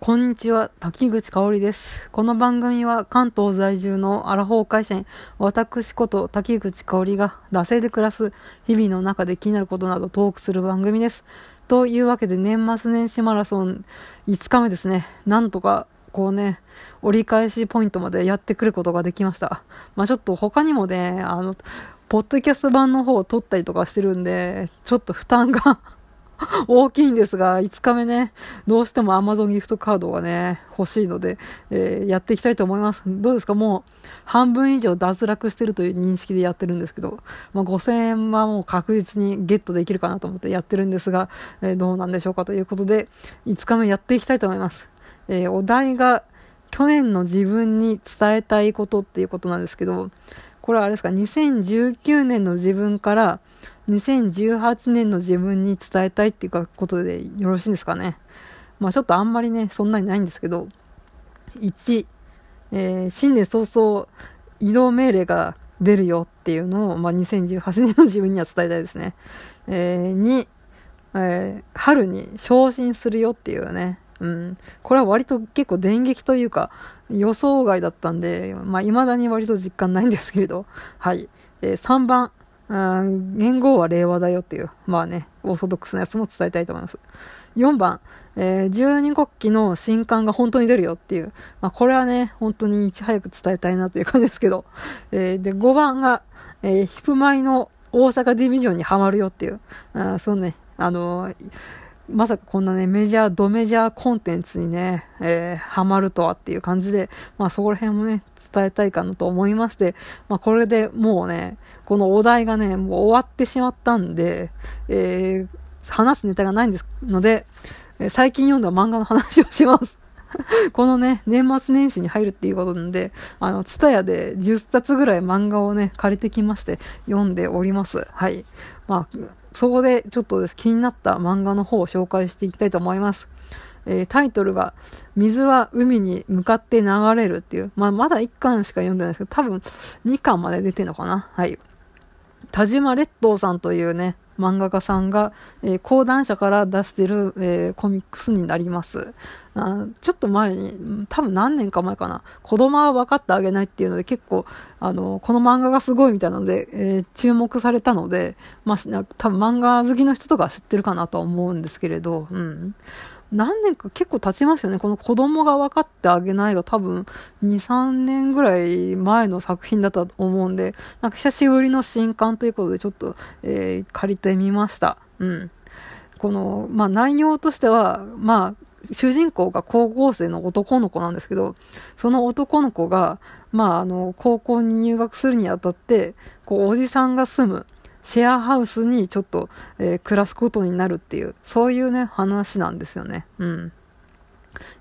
こんにちは、滝口香織です。この番組は関東在住のアラフォー会社員、私こと滝口香織が惰性で暮らす日々の中で気になることなどトークする番組です。というわけで年末年始マラソン5日目ですね。なんとかこうね、折り返しポイントまでやってくることができました。まあちょっと他にもね、あの、ポッドキャスト版の方を撮ったりとかしてるんで、ちょっと負担が 大きいんですが、5日目ね、どうしても Amazon ギフトカードがね、欲しいので、えー、やっていきたいと思います。どうですか？もう、半分以上脱落してるという認識でやってるんですけど、まあ、5000円はもう確実にゲットできるかなと思ってやってるんですが、えー、どうなんでしょうかということで、5日目やっていきたいと思います。えー、お題が、去年の自分に伝えたいことっていうことなんですけど、これはあれですか、2019年の自分から、2018年の自分に伝えたいっていうことでよろしいんですかね。まあちょっとあんまりね、そんなにないんですけど、1、えー、新年早々移動命令が出るよっていうのを、まあ、2018年の自分には伝えたいですね。えー、2、えー、春に昇進するよっていうね。うん。これは割と結構電撃というか予想外だったんで、まあ未だに割と実感ないんですけれど。はい。えー、3番、言語は令和だよっていう、まあね、オーソドックスなやつも伝えたいと思います。4番、えー、十二国旗の新刊が本当に出るよっていう、まあこれはね、本当にいち早く伝えたいなという感じですけど、えー、で、5番が、えー、ヒプマイの大阪ディビジョンにはまるよっていう、あそうね、あのーまさかこんなね、メジャー、ドメジャーコンテンツにね、えー、ハマるとはっていう感じで、まあそこら辺もね、伝えたいかなと思いまして、まあこれでもうね、このお題がね、もう終わってしまったんで、えー、話すネタがないんですので、最近読んだ漫画の話をします。このね、年末年始に入るっていうことなんで、あの、ツタヤで10冊ぐらい漫画をね、借りてきまして読んでおります。はい。まあ、そこでちょっと気になった漫画の方を紹介していきたいと思います。えー、タイトルが、水は海に向かって流れるっていう、まあ、まだ1巻しか読んでないですけど、多分2巻まで出てるのかなはい。田島列島さんというね、漫画家さんが、えー、講談社から出してる、えー、コミックスになりますあ。ちょっと前に、多分何年か前かな、子供は分かってあげないっていうので結構、あの、この漫画がすごいみたいなので、えー、注目されたので、まあ、多分漫画好きの人とか知ってるかなとは思うんですけれど、うん。何年か結構経ちましたよね。この子供が分かってあげないが多分2、3年ぐらい前の作品だったと思うんで、なんか久しぶりの新刊ということでちょっと、えー、借りてみました。うん。この、まあ内容としては、まあ主人公が高校生の男の子なんですけど、その男の子が、まああの、高校に入学するにあたって、こう、おじさんが住む、シェアハウスにちょっと、えー、暮らすことになるっていう、そういうね、話なんですよね。うん。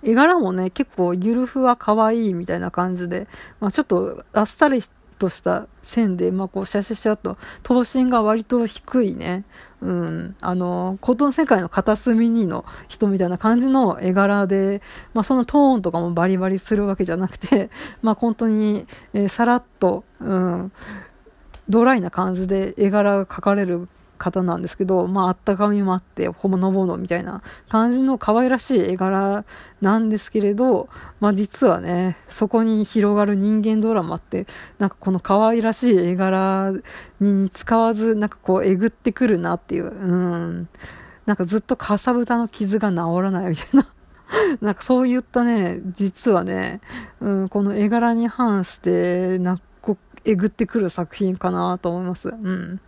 絵柄もね、結構ゆるふわ可愛いみたいな感じで、まあ、ちょっとあっさりとした線で、まあ、こう、シャシャシャと、頭身が割と低いね、うん、あの、ことの世界の片隅にの人みたいな感じの絵柄で、まあ、そのトーンとかもバリバリするわけじゃなくて、まあ、本当に、えー、さらっと、うん、ドライな感じで絵柄が描かれる方なんですけど、まあ、あったかみもあって、ほぼのぼのみたいな感じの可愛らしい絵柄なんですけれど、まあ、実はね、そこに広がる人間ドラマって、なんかこの可愛らしい絵柄に使わず、なんかこう、えぐってくるなっていう、うん、なんかずっとかさぶたの傷が治らないみたいな。なんかそういったね、実はね、うん、この絵柄に反して、なんかえぐってくる作品かなと思います。うん。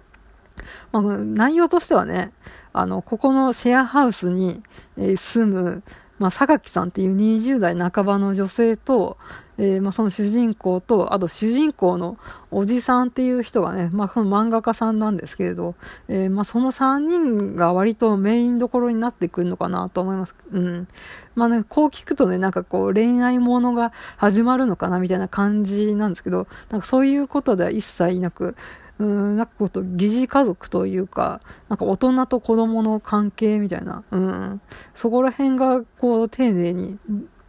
まあ、内容としてはね、あの、ここのシェアハウスに、えー、住む、まあ、榊さんっていう20代半ばの女性と、えー、まあ、その主人公と、あと主人公のおじさんっていう人がね、まあ、その漫画家さんなんですけれど、えー、まあ、その3人が割とメインどころになってくるのかなと思います。うん。まあね、こう聞くとね、なんかこう恋愛ものが始まるのかなみたいな感じなんですけど、なんかそういうことでは一切なく、うん、なんかこと、疑似家族というか、なんか大人と子供の関係みたいな、うん、そこら辺がこう丁寧に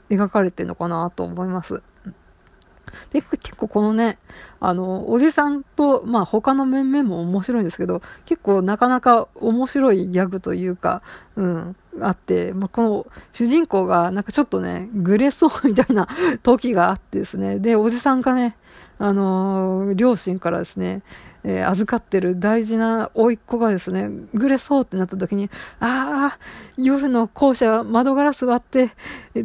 描かれてるのかなと思います。で、結構このね、あの、おじさんと、まあ他の面々も面白いんですけど、結構なかなか面白いギャグというか、うん、あって、まあ、この主人公がなんかちょっとね、グレそうみたいな 時があってですね、で、おじさんがね、あのー、両親からですね、えー、預かってる大事な甥っ子がですね、ぐれそうってなった時に、ああ、夜の校舎窓ガラス割って、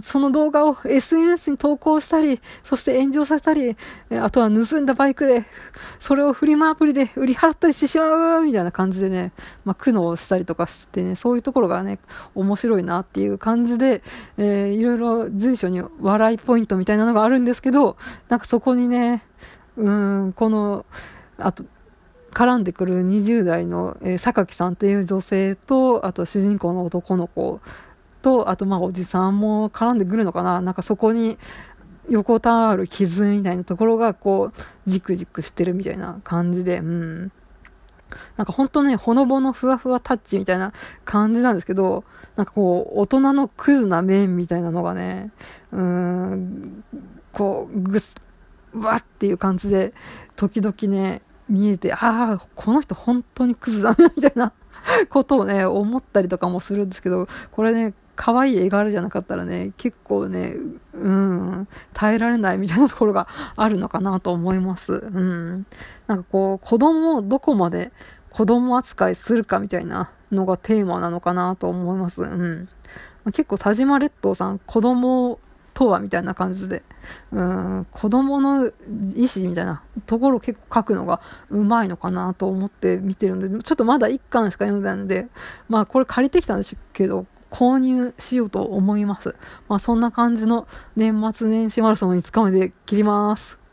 その動画を SNS に投稿したり、そして炎上させたり、あとは盗んだバイクで、それをフリマアプリで売り払ったりしてしまうみたいな感じでね、まあ、苦悩したりとかしてね、そういうところがね、面白いなっていう感じで、えー、いろいろ随所に笑いポイントみたいなのがあるんですけど、なんかそこにね、うん、この、あと、絡んでくる20代の、えー、榊さんっていう女性と、あと主人公の男の子と、あとまあおじさんも絡んでくるのかな。なんかそこに横たわる傷みたいなところがこう、じくじくしてるみたいな感じで、うん。なんか本当ね、ほのぼのふわふわタッチみたいな感じなんですけど、なんかこう、大人のクズな面みたいなのがね、うん、こう、ぐっ、わっていう感じで、時々ね、見えて、ああ、この人本当にクズだな、みたいな ことをね、思ったりとかもするんですけど、これね、可愛い絵柄じゃなかったらね、結構ね、うん、耐えられないみたいなところがあるのかなと思います。うん。なんかこう、子供をどこまで子供扱いするかみたいなのがテーマなのかなと思います。うん。結構田島列島さん、子供とはみたいな感じで、うん、子供の意思みたいなところを結構書くのがうまいのかなと思って見てるんで、ちょっとまだ1巻しか読んでないので、まあこれ借りてきたんですけど、購入しようと思います。まあそんな感じの年末年始マラソンにつかめて切ります。